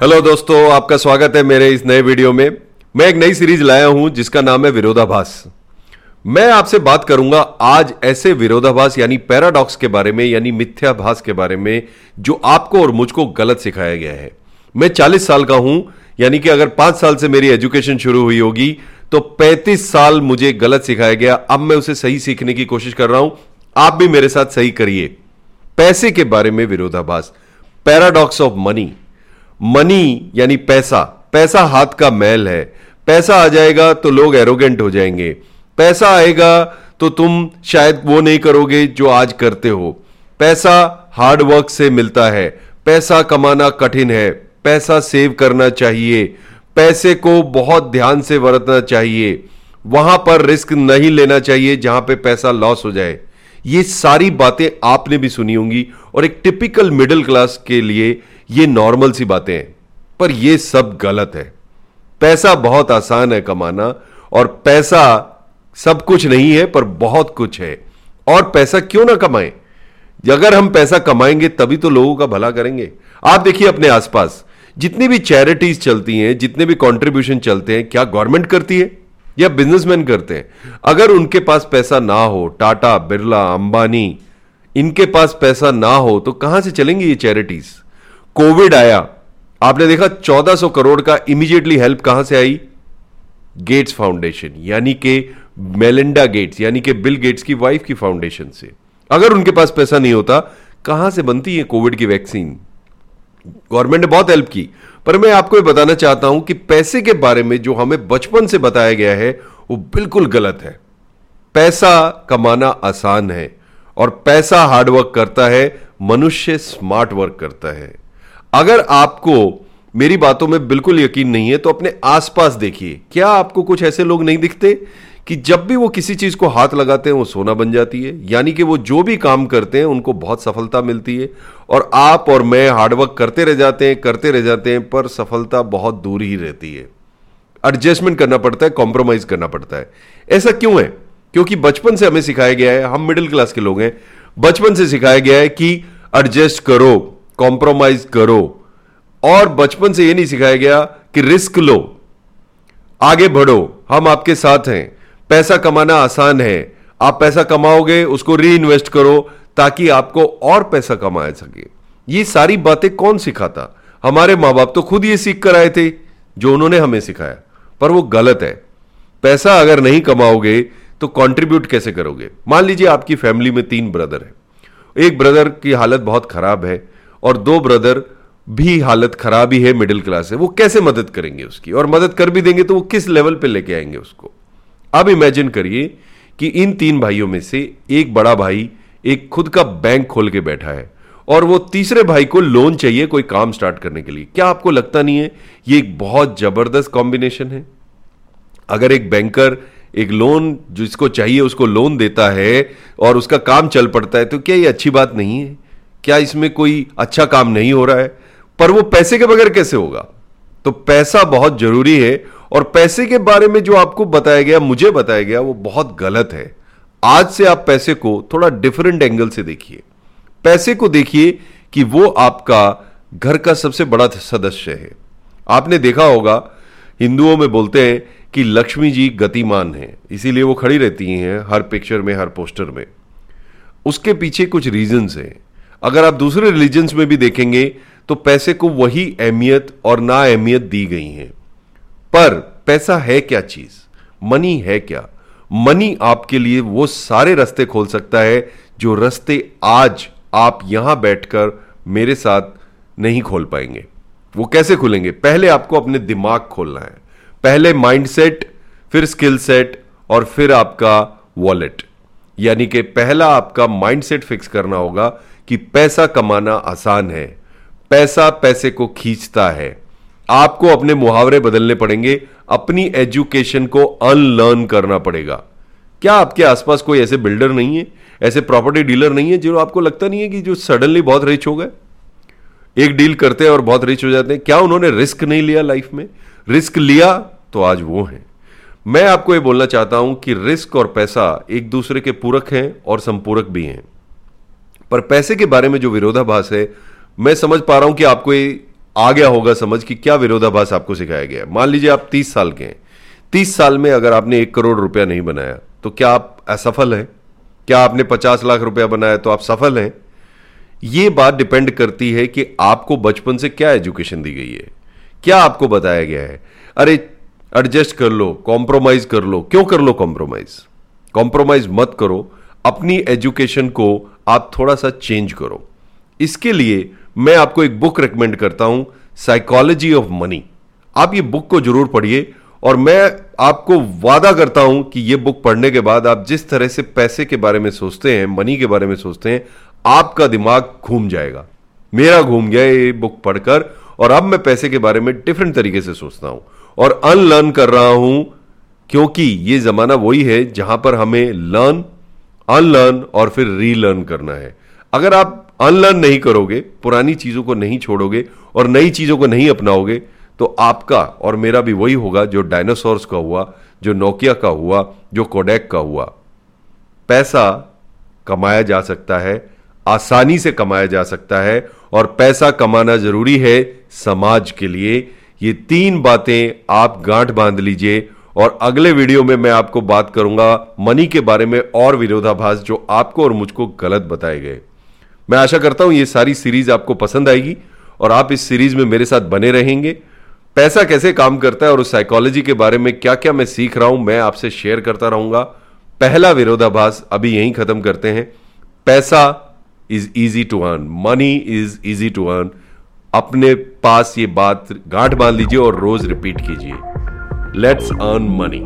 Hello दोस्तों, आपका स्वागत है मेरे इस नए वीडियो में। मैं एक नई सीरीज़ लाया हूँ, जिसका नाम है विरोधाभास। मैं आपसे बात करूँगा आज ऐसे विरोधाभास, यानी पैराडॉक्स के बारे में, यानी मिथ्याभास के बारे में, जो आपको और मुझको गलत सिखाया गया है। मैं 40 साल का हूँ, यानी कि अगर पाँच साल से मेरी एजुकेशन शुरू हुई होगी तो 35 साल मुझे गलत सिखाया गया। अब मैं उसे सही सीखने की कोशिश कर रहा हूँ। आप भी मेरे साथ सही करिए। पैसे के बारे में विरोधाभास। Paradox of money. मनी, यानी पैसा। पैसा हाथ का मैल है। पैसा आ जाएगा तो लोग एरोगेंट हो जाएँगे। पैसा आएगा तो तुम शायद वो नहीं करोगे जो आज करते हो। पैसा हार्ड वर्क से मिलता है। पैसा कमाना कठिन है। पैसा सेव करना चाहिए। पैसे को बहुत ध्यान से बरतना चाहिए। वहाँ पर रिस्क नहीं लेना चाहिए जहाँ पे पैसा लॉस हो जाए। ये सारी बातें आपने भी सुनी होंगी। और एक टिपिकल मिडिल क्लास के लिए ये नॉर्मल सी बातें हैं, पर ये सब गलत है। पैसा बहुत आसान है कमाना, और पैसा सब कुछ नहीं है, पर बहुत कुछ है। और पैसा क्यों ना कमाएँ? अगर हम पैसा कमाएँगे, तभी तो लोगों का भला करेंगे। आप देखिए अपने आसपास, जितनी भी चैरिटीज चलती हैं, जितने भी कॉन्ट्रीब्यूशन चलते हैं, क्या गवर्नमेंट करती है? या बिजनेसमैन करते हैं? अगर उनके पास पैसा ना हो, टाटा, बिरला, अंबानी, इनके पास पैसा ना हो तो कहाँ से चलेंगी ये चैरिटीज कोविड आया, आपने देखा 1400 करोड़ का इमीडिएटली हेल्प कहाँ से आई? गेट्स फाउंडेशन यानी कि मेलिंडा गेट्स यानी कि बिल गेट्स की वाइफ की फाउंडेशन से। अगर उनके पास पैसा नहीं होता, कहाँ से बनती है कोविड की वैक्सीन गवर्नमेंट ने बहुत हेल्प की, पर मैं आपको ये बताना चाहता हूँ कि पैसे के बारे में जो हमें बचपन से बताया गया है, वो बिल्कुल गलत है। पैसा कमाना आसान है, और पैसा हार्डवर्क करता है, मनुष्य स्मार्ट वर्क करता है। अगर आपको मेरी बातों में बिल्कुल यकीन नहीं है तो अपने आसपास देखिए। क्या आपको कुछ ऐसे लोग नहीं दिखते कि जब भी वो किसी चीज़ को हाथ लगाते हैं, वो सोना बन जाती है? यानी कि वो जो भी काम करते हैं, उनको बहुत सफलता मिलती है और आप और मैं हार्डवर्क करते रह जाते हैं, करते रह जाते हैं, पर सफलता बहुत दूर ही रहती है। एडजस्टमेंट करना पड़ता है कॉम्प्रोमाइज करना पड़ता है। ऐसा क्यों है? क्योंकि बचपन से हमें सिखाया गया है, हम मिडिल क्लास के लोग हैं, बचपन से सिखाया गया है कि एडजस्ट करो। कॉम्प्रोमाइज करो। और बचपन से यह नहीं सिखाया गया कि रिस्क लो। आगे बढ़ो। हम आपके साथ हैं। पैसा कमाना आसान है। आप पैसा कमाओगे, उसको री इन्वेस्ट करो ताकि आपको और पैसा कमाया सके। ये सारी बातें कौन सिखाता? हमारे माँ बाप तो खुद ये सीख कर आए थे, जो उन्होंने हमें सिखाया। पर वो गलत है। पैसा अगर नहीं कमाओगे तो कंट्रीब्यूट कैसे करोगे? मान लीजिए आपकी फैमिली में तीन ब्रदर है। एक ब्रदर की हालत बहुत खराब है। और दो ब्रदर भी हालत खराब ही है मिडिल क्लास है वो कैसे मदद करेंगे उसकी? और मदद कर भी देंगे तो वो किस लेवल पे लेके आएँगे उसको? अब इमेजिन करिए कि इन तीन भाइयों में से एक बड़ा भाई एक खुद का बैंक खोल के बैठा है और वो तीसरे भाई को लोन चाहिए कोई काम स्टार्ट करने के लिए। क्या आपको लगता नहीं है ये एक बहुत ज़बरदस्त कॉम्बिनेशन है? अगर एक बैंकर एक लोन जिसको चाहिए उसको लोन देता है और उसका काम चल पड़ता है तो क्या ये अच्छी बात नहीं है? क्या इसमें कोई अच्छा काम नहीं हो रहा है? पर वो पैसे के बगैर कैसे होगा? तो पैसा बहुत ज़रूरी है, और पैसे के बारे में जो आपको बताया गया, मुझे बताया गया, वो बहुत गलत है। आज से आप पैसे को थोड़ा डिफरेंट एंगल से देखिए। पैसे को देखिए कि वो आपका घर का सबसे बड़ा सदस्य है। आपने देखा होगा, हिंदुओं में बोलते हैं कि लक्ष्मी जी गतिमान है, इसीलिए वो खड़ी रहती हैं हर पिक्चर में, हर पोस्टर में। उसके पीछे कुछ रीजंस हैं। अगर आप दूसरे रिलीजन्स में भी देखेंगे तो पैसे को वही अहमियत और ना अहमियत दी गई है। पर पैसा है क्या चीज़? मनी है क्या? मनी आपके लिए वो सारे रास्ते खोल सकता है, जो रास्ते आज आप यहाँ बैठकर मेरे साथ नहीं खोल पाएँगे। वो कैसे खुलेंगे? पहले आपको अपने दिमाग खोलना है। पहले माइंडसेट फिर स्किल सेट और फिर आपका वॉलेट यानी कि पहला आपका माइंडसेट फिक्स करना होगा कि पैसा कमाना आसान है, पैसा पैसे को खींचता है। आपको अपने मुहावरे बदलने पड़ेंगे, अपनी एजुकेशन को अनलर्न करना पड़ेगा। क्या आपके आसपास कोई ऐसे बिल्डर नहीं है, ऐसे प्रॉपर्टी डीलर नहीं है जो आपको लगता नहीं है कि जो सडनली बहुत रिच हो गए? एक डील करते हैं और बहुत रिच हो जाते हैं। क्या उन्होंने रिस्क नहीं लिया लाइफ में? रिस्क लिया तो आज वो हैं। मैं आपको ये बोलना चाहता हूँ कि रिस्क और पैसा एक दूसरे के पूरक हैं और संपूरक भी हैं। पर पैसे के बारे में जो विरोधाभास है, मैं समझ पा रहा हूँ कि आपको ये आ गया होगा समझ कि क्या विरोधाभास आपको सिखाया गया है। मान लीजिए आप तीस साल के हैं। तीस साल में अगर आपने एक करोड़ रुपया नहीं बनाया तो क्या आप असफल हैं? क्या आपने पचास लाख रुपया बनाया तो आप सफल हैं? ये बात डिपेंड करती है कि आपको बचपन से क्या एजुकेशन दी गई है। क्या आपको बताया गया है? अरे, एडजस्ट कर लो, कॉम्प्रोमाइज कर लो। क्यों कर लो कॉम्प्रोमाइज? कॉम्प्रोमाइज मत करो। अपनी एजुकेशन को आप थोड़ा सा चेंज करो। इसके लिए मैं आपको एक बुक रेकमेंड करता हूँ साइकोलॉजी ऑफ़ मनी आप ये बुक को ज़रूर पढ़िए और मैं आपको वादा करता हूँ कि ये बुक पढ़ने के बाद आप जिस तरह से पैसे के बारे में सोचते हैं मनी के बारे में सोचते हैं, आपका दिमाग घूम जाएगा। मेरा घूम गया ये बुक पढ़कर और अब मैं पैसे के बारे में डिफरेंट तरीके से सोचता हूँ और अनलर्न कर रहा हूँ, क्योंकि ये जमाना वही है जहाँ पर हमें लर्न अनलर्न और फिर रीलर्न करना है। अगर आप अनलर्न नहीं करोगे, पुरानी चीज़ों को नहीं छोड़ोगे और नई चीज़ों को नहीं अपनाओगे तो आपका और मेरा भी वही होगा जो डायनासोर्स का हुआ, जो नोकिया का हुआ, जो कोडेक का हुआ। पैसा कमाया जा सकता है, आसानी से कमाया जा सकता है और पैसा कमाना ज़रूरी है समाज के लिए। ये तीन बातें आप गांठ बाँध लीजिए और अगले वीडियो में मैं आपको बात करूँगा मनी के बारे में और विरोधाभास जो आपको और मुझको गलत बताए गए। मैं आशा करता हूँ ये सारी सीरीज़ आपको पसंद आएगी और आप इस सीरीज़ में मेरे साथ बने रहेंगे। पैसा कैसे काम करता है और उस साइकोलॉजी के बारे में क्या क्या मैं सीख रहा हूँ, मैं आपसे शेयर करता रहूँगा। पहला विरोधाभास अभी यहीं खत्म करते हैं। पैसा is easy to earn money is easy to earn अपने पास ये बात गांठ बाँध लीजिए और रोज रिपीट कीजिए। Let's earn money